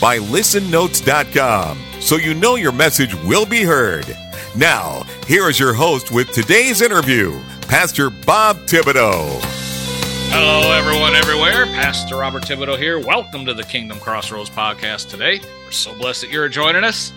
by listennotes.com, so you know your message will be heard. Now, here is your host with today's interview, Pastor Bob Thibodeau. Hello, everyone, everywhere. Pastor Robert Thibodeau here. Welcome to the Kingdom Crossroads podcast today. We're so blessed that you're joining us.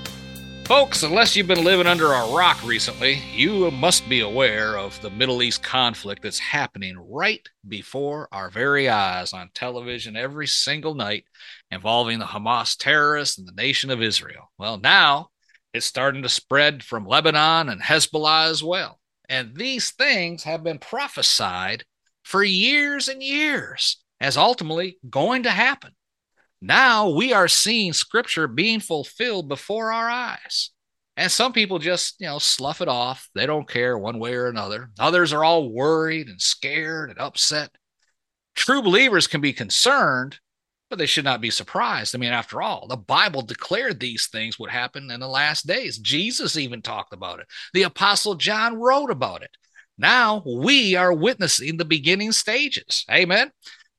Folks, unless you've been living under a rock recently, you must be aware of the Middle East conflict that's happening right before our very eyes on television every single night involving the Hamas terrorists and the nation of Israel. Well, now it's starting to spread from Lebanon and Hezbollah as well. And these things have been prophesied for years and years as ultimately going to happen. Now we are seeing scripture being fulfilled before our eyes. And some people just, you know, slough it off. They don't care one way or another. Others are all worried and scared and upset. True believers can be concerned, but they should not be surprised. I mean, after all, the Bible declared these things would happen in the last days. Jesus even talked about it. The Apostle John wrote about it. Now we are witnessing the beginning stages. Amen.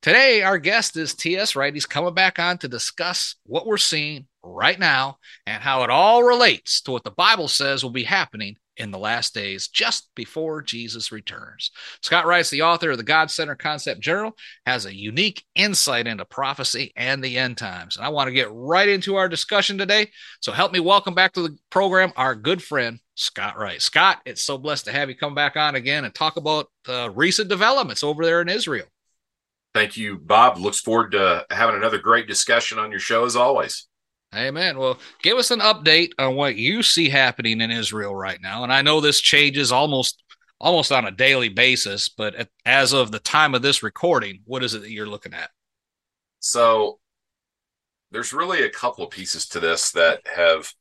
Today, our guest is T.S. Wright. He's coming back on to discuss what we're seeing right now and how it all relates to what the Bible says will be happening in the last days, just before Jesus returns. Scott Wright's the author of the God Centered Concept Journal, has a unique insight into prophecy and the end times. And I want to get right into our discussion today. So help me welcome back to the program our good friend, Scott Wright. Scott, it's so blessed to have you come back on again and talk about uh, recent developments over there in Israel. Thank you, Bob. Looks forward to having another great discussion on your show as always. Amen. Well, give us an update on what you see happening in Israel right now. And I know this changes almost almost on a daily basis, but as of the time of this recording, what is it that you're looking at? So there's really a couple of pieces to this that have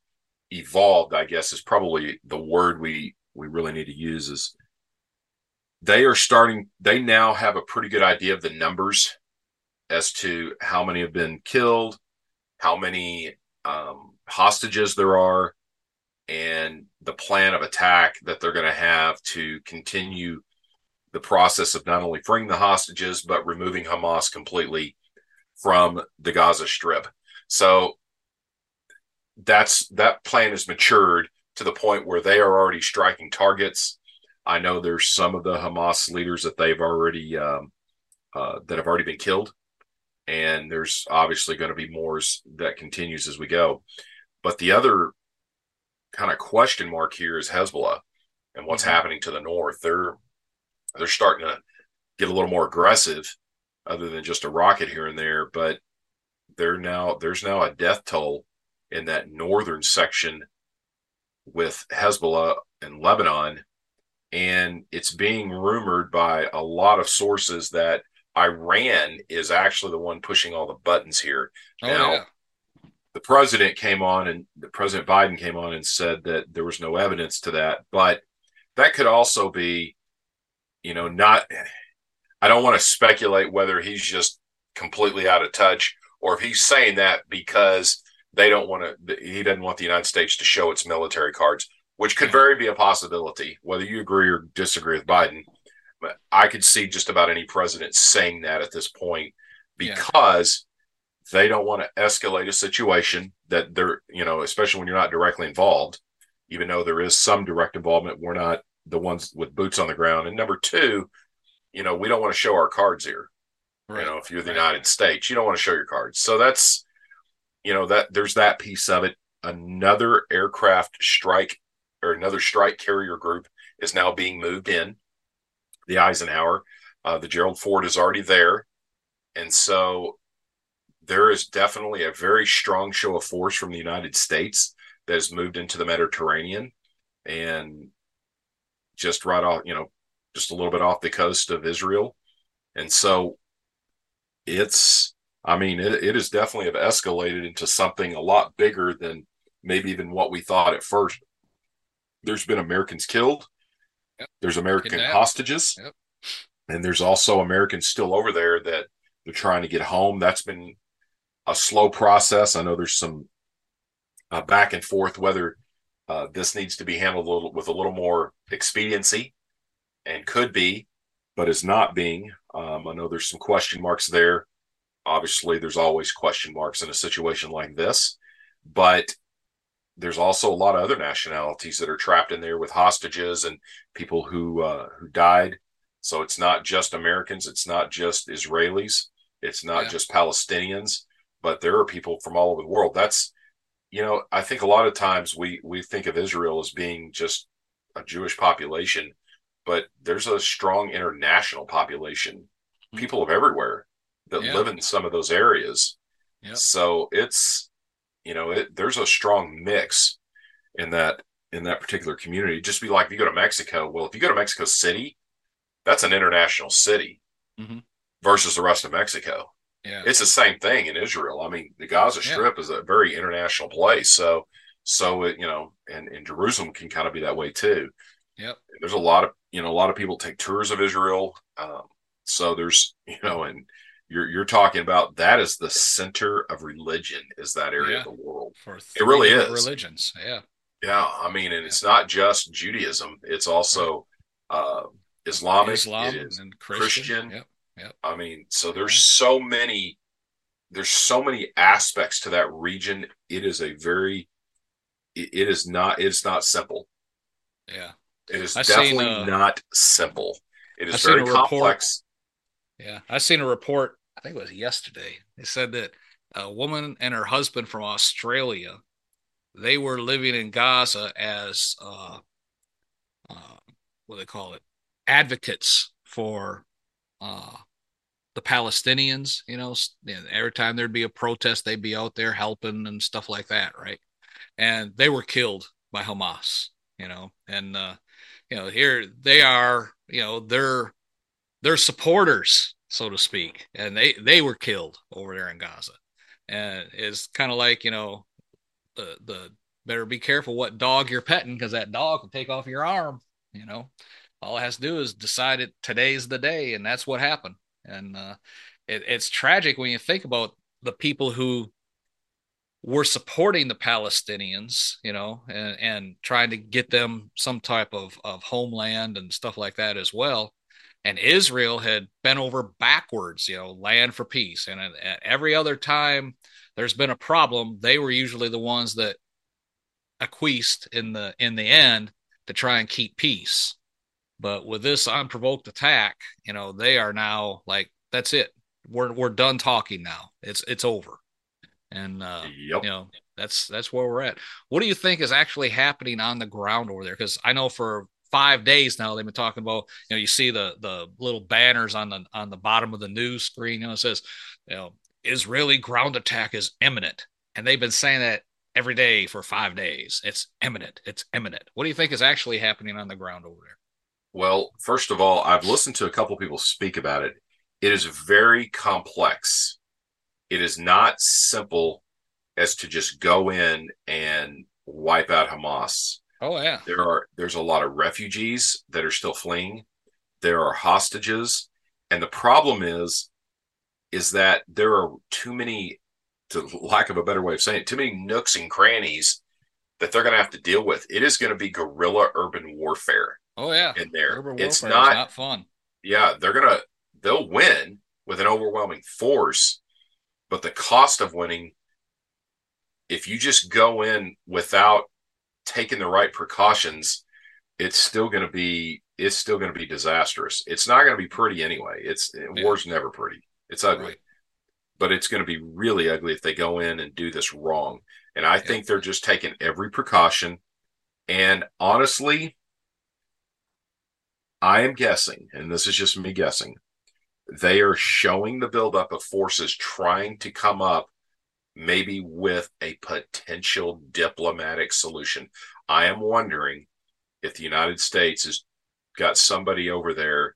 evolved, I guess is probably the word we we really need to use is they are starting they now have a pretty good idea of the numbers as to how many have been killed how many um, hostages there are and the plan of attack that they're going to have to continue the process of not only freeing the hostages but removing hamas completely from the gaza strip. So that's that plan has matured to the point where they are already striking targets I know there's some of the Hamas leaders that they've already um, uh, that have already been killed, and there's obviously going to be more that continues as we go. But the other kind of question mark here is Hezbollah and what's mm-hmm. happening to the north. They're they're starting to get a little more aggressive, other than just a rocket here and there. But they're now there's now a death toll in that northern section with Hezbollah and Lebanon and it's being rumored by a lot of sources that Iran is actually the one pushing all the buttons here. Oh, now, yeah. the president came on and the President Biden came on and said that there was no evidence to that, but that could also be, you know, not. I don't want to speculate whether he's just completely out of touch or if he's saying that because they don't want to. He doesn't want the United States to show its military cards which could very be a possibility, whether you agree or disagree with Biden. But I could see just about any president saying that at this point because yeah. they don't want to escalate a situation that they're, you know, especially when you're not directly involved, even though there is some direct involvement, we're not the ones with boots on the ground. And number two, you know, we don't want to show our cards here. Right. You know, if you're the right. United States, you don't want to show your cards. So that's, you know, that there's that piece of it. Another aircraft strike or another strike carrier group is now being moved in. The Eisenhower, uh, the Gerald Ford is already there, and so there is definitely a very strong show of force from the United States that has moved into the Mediterranean, and just right off, you know, just a little bit off the coast of Israel, and so it's I mean, it, it is definitely have escalated into something a lot bigger than maybe even what we thought at first. There's been Americans killed. Yep. There's American Kidnapped. hostages. Yep. And there's also Americans still over there that they're trying to get home. That's been a slow process. I know there's some uh, back and forth whether uh, this needs to be handled a little, with a little more expediency and could be, but is not being. Um, I know there's some question marks there. Obviously, there's always question marks in a situation like this, but there's also a lot of other nationalities that are trapped in there with hostages and people who uh, who died. So it's not just Americans, it's not just Israelis, it's not yeah. just Palestinians, but there are people from all over the world. That's you know, I think a lot of times we we think of Israel as being just a Jewish population, but there's a strong international population, mm-hmm. people of everywhere that yeah. live in some of those areas. Yep. So it's you know, it, there's a strong mix in that in that particular community. Just be like if you go to Mexico. Well, if you go to Mexico City, that's an international city mm-hmm. versus the rest of Mexico. Yeah. It's the same thing in Israel. I mean, the Gaza Strip yeah. is a very international place. So, so it, you know, and, and Jerusalem can kind of be that way too. Yep. There's a lot of, you know, a lot of people take tours of Israel. Um, so there's, you know, and you're, you're talking about that is the center of religion is that area yeah. of the world. For it really is religions. Yeah. Yeah. I mean, and yeah. it's not just Judaism. It's also, uh, Islamic, Islam and Christian. Christian. Yep. Yep. I mean, so there's so many there's so many aspects to that region. It is a very it, it is not it's not simple. Yeah. It is I've definitely seen, uh, not simple. It is I've very complex. Yeah. I've seen a report, I think it was yesterday. They said that a woman and her husband from Australia, they were living in Gaza as uh, uh what do they call it? Advocates for uh, the Palestinians. You know, every time there'd be a protest, they'd be out there helping and stuff like that, right? And they were killed by Hamas. You know, and uh, you know here they are. You know, they're they're supporters, so to speak, and they they were killed over there in Gaza. And it's kind of like you know the the better be careful what dog you're petting because that dog can take off your arm. You know, all it has to do is decide it today's the day, and that's what happened. And uh, it, it's tragic when you think about the people who were supporting the Palestinians, you know, and, and trying to get them some type of, of homeland and stuff like that as well. And Israel had bent over backwards, you know, land for peace. And at, every other time there's been a problem, they were usually the ones that acquiesced in the in the end to try and keep peace. But with this unprovoked attack, you know, they are now like, that's it. We're we're done talking now. It's it's over. And uh, yep. you know, that's that's where we're at. What do you think is actually happening on the ground over there? Because I know for five days now they've been talking about, you know, you see the the little banners on the on the bottom of the news screen, you know, it says, you know, Israeli ground attack is imminent. And they've been saying that every day for five days. It's imminent. It's imminent. What do you think is actually happening on the ground over there? Well, first of all, I've listened to a couple people speak about it. It is very complex. It is not simple as to just go in and wipe out Hamas. Oh yeah. There are there's a lot of refugees that are still fleeing. There are hostages, and the problem is is that there are too many to lack of a better way of saying it, too many nooks and crannies that they're going to have to deal with. It is going to be guerrilla urban warfare. Oh yeah, in there. It's not, not fun. Yeah, they're gonna they'll win with an overwhelming force, but the cost of winning, if you just go in without taking the right precautions, it's still going to be it's still going to be disastrous. It's not going to be pretty anyway. It's eh, yeah. war's never pretty. It's ugly. Right. But it's going to be really ugly if they go in and do this wrong. And I yeah. think they're just taking every precaution. And honestly, I am guessing, and this is just me guessing, they are showing the buildup of forces trying to come up maybe with a potential diplomatic solution. I am wondering if the United States has got somebody over there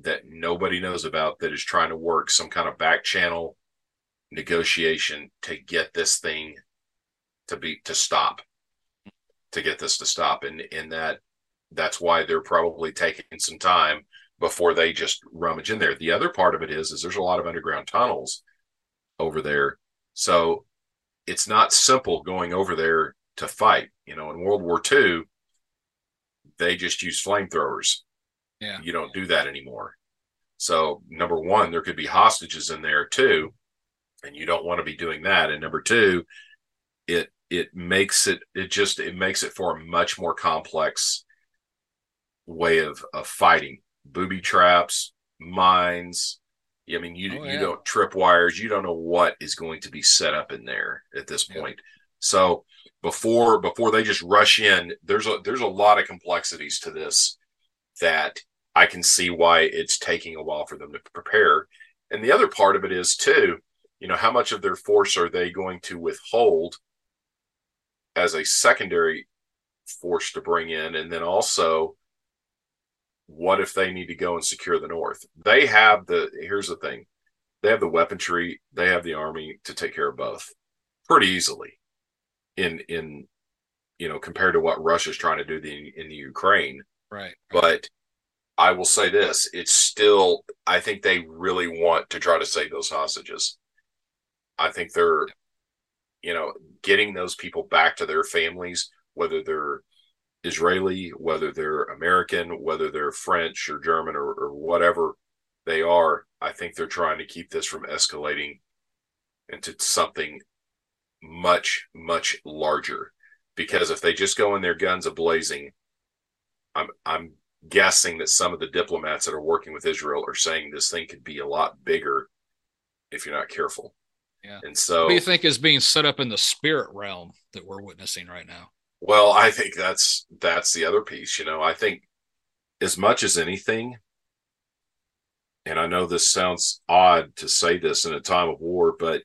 that nobody knows about that is trying to work some kind of back channel negotiation to get this thing to be to stop to get this to stop and in that that's why they're probably taking some time before they just rummage in there the other part of it is is there's a lot of underground tunnels over there so it's not simple going over there to fight you know in world war ii they just use flamethrowers. Yeah. you don't do that anymore. So number one there could be hostages in there too and you don't want to be doing that. And number two it it makes it it just it makes it for a much more complex way of of fighting. Booby traps mines i mean you Oh, you don't trip wires. You don't know what is going to be set up in there at this Yeah. point. So before before they just rush in there's a there's a lot of complexities to this that i can see why it's taking a while for them to prepare. And the other part of it is too you know how much of their force are they going to withhold as a secondary force to bring in? And then also what if they need to go and secure the north they have the here's the thing they have the weaponry they have the army to take care of both pretty easily in in you know compared to what russia's trying to do the, in the ukraine Right. but I will say this: it's still. I think they really want to try to save those hostages. I think they're, you know, getting those people back to their families, whether they're Israeli, whether they're American, whether they're French or German or, or whatever they are. I think they're trying to keep this from escalating into something much, much larger. Because if they just go in their guns a blazing, I'm I'm guessing that some of the diplomats that are working with Israel are saying this thing could be a lot bigger if you're not careful. Yeah. And so What do you think is being set up in the spirit realm that we're witnessing right now? Well, I think that's that's the other piece, you know. I think as much as anything and I know this sounds odd to say this in a time of war, but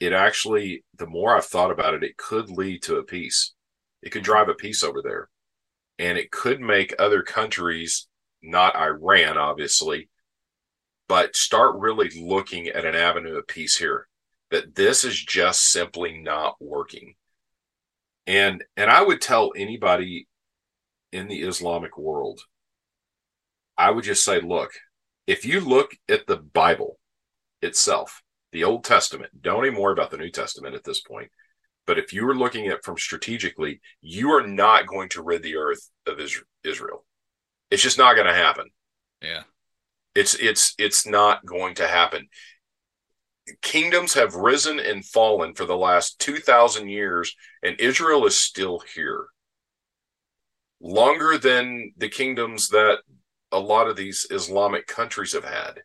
it actually the more I've thought about it, it could lead to a peace. It could drive a peace over there. and it could make other countries, not Iran, obviously, but start really looking at an avenue of peace here. That this is just simply not working. And and I would tell anybody in the Islamic world, I would just say, look, if you look at the Bible itself, the Old Testament, don't even worry about the New Testament at this point. But if you were looking at it from strategically, you are not going to rid the earth of Israel. It's just not going to happen. Yeah. It's it's it's not going to happen. Kingdoms have risen and fallen for the last 2000 years and Israel is still here. Longer than the kingdoms that a lot of these Islamic countries have had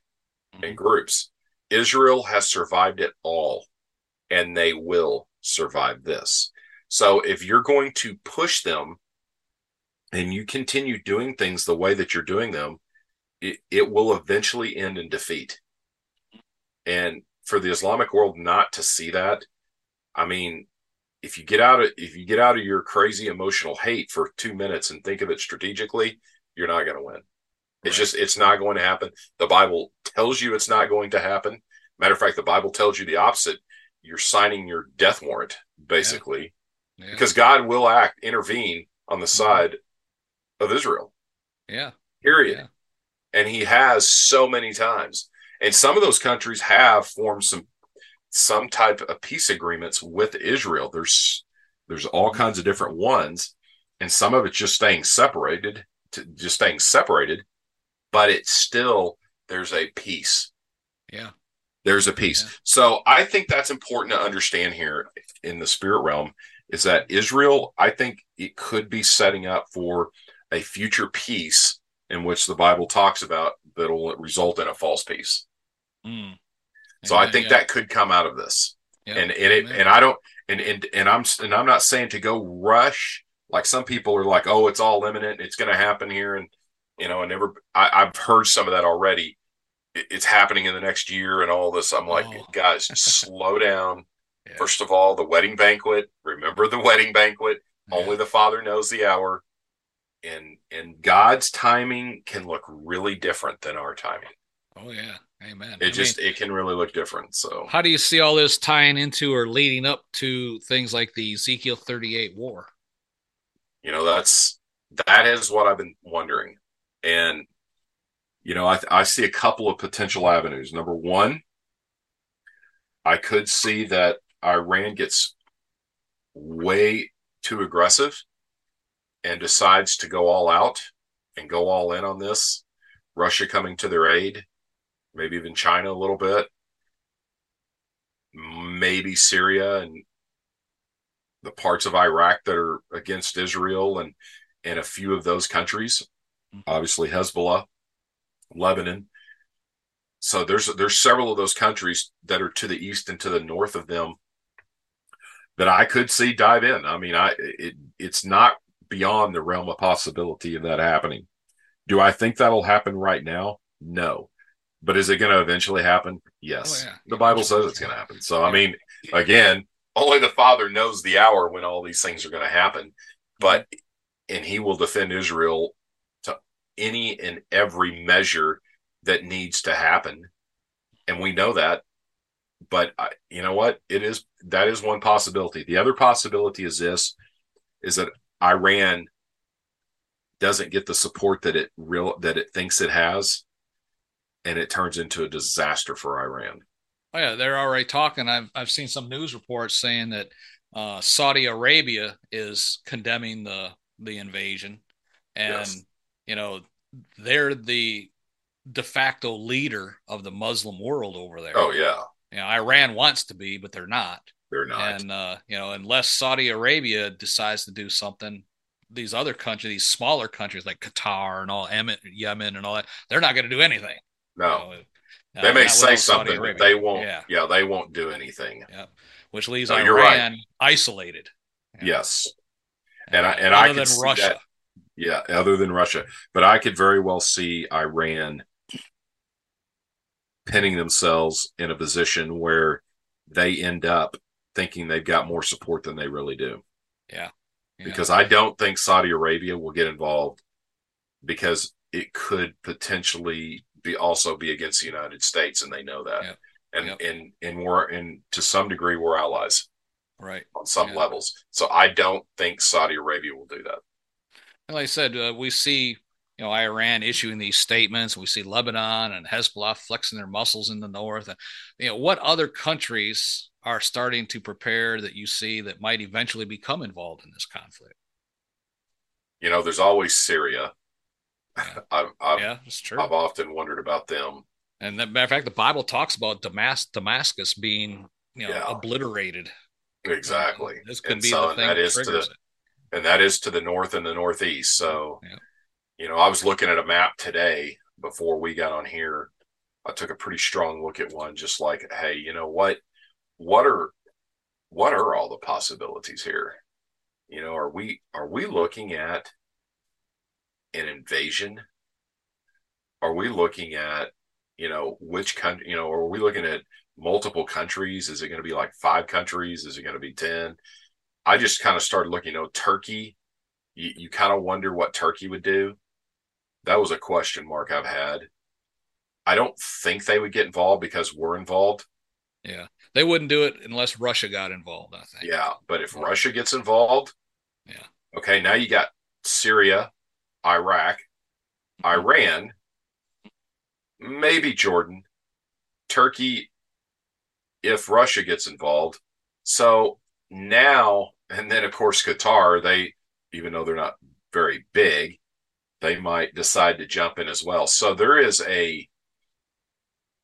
and mm-hmm. groups. Israel has survived it all and they will survive this. So if you're going to push them and you continue doing things the way that you're doing them, it, it will eventually end in defeat. And for the Islamic world not to see that, I mean, if you get out of if you get out of your crazy emotional hate for two minutes and think of it strategically, you're not going to win. It's Right. just it's not going to happen. The Bible tells you it's not going to happen. Matter of fact, the Bible tells you the opposite. You're signing your death warrant, basically, Yeah. because God will act, intervene on the mm-hmm. side of Israel. yeah. Period. Yeah. And he has so many times. And some of those countries have formed some some type of peace agreements with Israel. There's there's all kinds of different ones, and some of it's just staying separated, to just staying separated, but it's still there's a peace. Yeah. There's a peace. Yeah. So I think that's important to understand here in the spirit realm is that Israel, I think it could be setting up for a future peace in which the Bible talks about that'll result in a false peace. Mm. So I think Yeah. that could come out of this. Yeah. And and it and I don't and and and I'm and I'm not saying to go rush like some people are like, oh, it's all imminent, it's going to happen here, and you know, and never. I, I've heard some of that already. It, it's happening in the next year and all this. I'm like, Oh. guys, slow down. Yeah. First of all, the wedding banquet. Remember the wedding banquet. Only the Father knows the hour, and and God's timing can look really different than our timing. Oh yeah, amen. It I just mean, it can really look different. So how do you see all this tying into or leading up to things like the Ezekiel 38 war? You know, that's that is what I've been wondering, and you know, I I see a couple of potential avenues. Number one, I could see that Iran gets way too aggressive and decides to go all out and go all in on this. Russia coming to their aid, maybe even China a little bit, maybe Syria and the parts of Iraq that are against Israel and and a few of those countries, mm-hmm. obviously Hezbollah, Lebanon. So there's there's several of those countries that are to the east and to the north of them that I could see dive in. I mean, I it, it's not beyond the realm of possibility of that happening. Do I think that'll happen right now? No. But is it going to eventually happen? Yes. Oh, yeah. The Bible says it's going to happen. So, I mean, again, only the Father knows the hour when all these things are going to happen. But, and He will defend Israel to any and every measure that needs to happen. And we know that but I, you know what? It is that is one possibility. The other possibility is this: is that Iran doesn't get the support that it real that it thinks it has, and it turns into a disaster for Iran. Oh yeah, they're already talking. I've I've seen some news reports saying that uh, Saudi Arabia is condemning the the invasion, and yes. you know they're the de facto leader of the Muslim world over there. Oh yeah, you know, Iran wants to be, but they're not. They're not. And uh, you know, unless Saudi Arabia decides to do something, these other countries, these smaller countries like Qatar and all Yemen and all that, they're not going to do anything. No. You know, they uh, may say something, but they won't. Yeah. yeah, they won't do anything. Yeah, which leaves no, Iran right. isolated. Yes, and I and other I can Russia. That, yeah, other than Russia, but I could very well see Iran pinning themselves in a position where they end up thinking they've got more support than they really do. Yeah. yeah. Because I don't think Saudi Arabia will get involved because it could potentially be also be against the United States and they know that. Yeah. And yep. and and we're and to some degree we're allies. Right. On some yeah. levels. So I don't think Saudi Arabia will do that. And like I said, uh, we see you know, Iran issuing these statements. We see Lebanon and Hezbollah flexing their muscles in the north. And, you know, what other countries are starting to prepare that you see that might eventually become involved in this conflict? You know, there's always Syria. I've, I've, yeah that's true. I've often wondered about them. And that matter of fact, the Bible talks about Damas- Damascus being, you know, yeah. obliterated. Exactly. Uh, this could and be so, the thing that, that is to the, it. and that is to the north and the northeast. So, yeah you know, I was looking at a map today before we got on here. I took a pretty strong look at one, just like, hey, you know what? What are what are all the possibilities here? You know, are we are we looking at an invasion? Are we looking at, you know, which country, you know, are we looking at multiple countries? Is it going to be like five countries? Is it going to be 10? I just kind of started looking, you know, Turkey, you, you kind of wonder what Turkey would do that was a question mark I've had. I don't think they would get involved because we're involved. Yeah. They wouldn't do it unless Russia got involved, I think. Yeah. But if Russia gets involved, yeah. Okay. Now you got Syria, Iraq, mm-hmm. Iran, maybe Jordan, Turkey, if Russia gets involved. So now, and then of course, Qatar, they, even though they're not very big, they might decide to jump in as well. So there is a,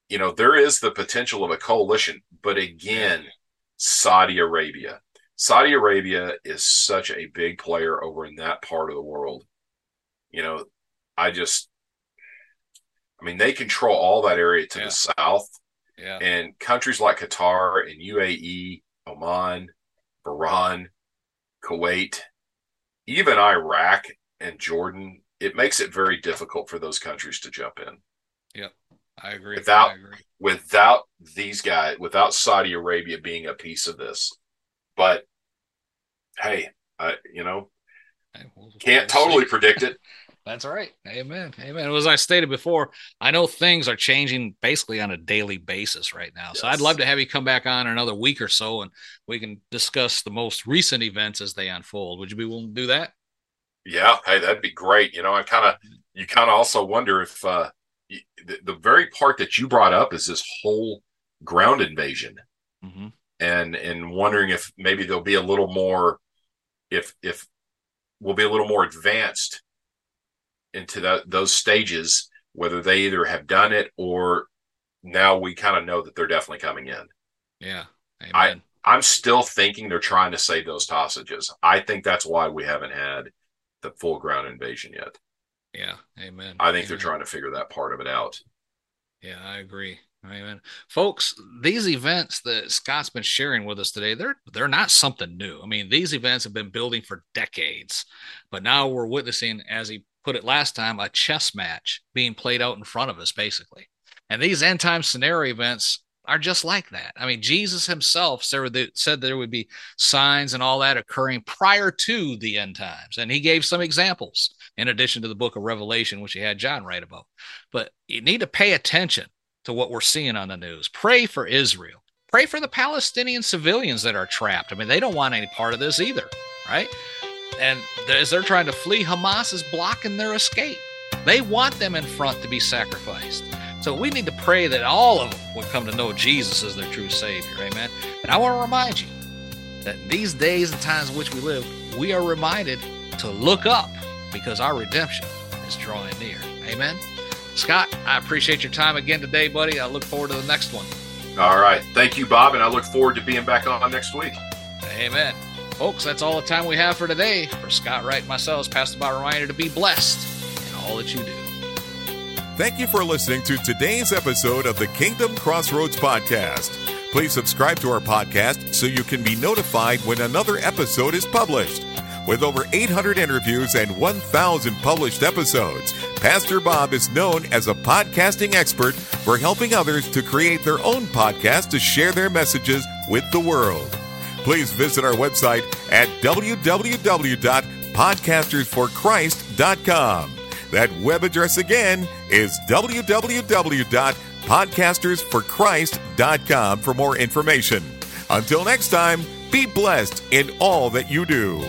you know, there is the potential of a coalition, but again, Saudi Arabia. Saudi Arabia is such a big player over in that part of the world. You know, I just, I mean, they control all that area to yeah. the south. Yeah. And countries like Qatar and UAE, Oman, Bahrain, Kuwait, even Iraq and Jordan it makes it very difficult for those countries to jump in. Yep. I agree. Without I agree. without these guys, without Saudi Arabia being a piece of this. But hey, I, you know, can't totally predict it. That's right. Amen. Amen. As I stated before, I know things are changing basically on a daily basis right now. Yes. So I'd love to have you come back on another week or so and we can discuss the most recent events as they unfold. Would you be willing to do that? Yeah. Hey, that'd be great. You know, I kind of, you kind of also wonder if uh, the, the, very part that you brought up is this whole ground invasion. Mm-hmm. And, and wondering if maybe there'll be a little more, if, if we'll be a little more advanced into that, those stages, whether they either have done it or now we kind of know that they're definitely coming in. Yeah. Amen. I, I'm still thinking they're trying to save those hostages. I think that's why we haven't had the full ground invasion yet. Yeah. Amen. I think amen. they're trying to figure that part of it out. Yeah, I agree. Amen. Folks, these events that Scott's been sharing with us today, they're they're not something new. I mean, these events have been building for decades, but now we're witnessing, as he put it last time, a chess match being played out in front of us, basically. And these end time scenario events are just like that. I mean, Jesus himself said there would be signs and all that occurring prior to the end times. And he gave some examples in addition to the book of Revelation, which he had John write about. But you need to pay attention to what we're seeing on the news. Pray for Israel. Pray for the Palestinian civilians that are trapped. I mean, they don't want any part of this either, right? And as they're trying to flee, Hamas is blocking their escape. They want them in front to be sacrificed. So we need to pray that all of them would come to know Jesus as their true Savior. Amen. And I want to remind you that these days and times in which we live, we are reminded to look up because our redemption is drawing near. Amen. Scott, I appreciate your time again today, buddy. I look forward to the next one. All right. Thank you, Bob. And I look forward to being back on next week. Amen. Folks, that's all the time we have for today. For Scott Wright myself, Pastor Bob reminder to be blessed in all that you do. Thank you for listening to today's episode of the Kingdom Crossroads Podcast. Please subscribe to our podcast so you can be notified when another episode is published. With over 800 interviews and 1,000 published episodes, Pastor Bob is known as a podcasting expert for helping others to create their own podcast to share their messages with the world please visit our website at www.podcastersforchrist.com. That web address again is www.podcastersforchrist.com for more information. Until next time, be blessed in all that you do.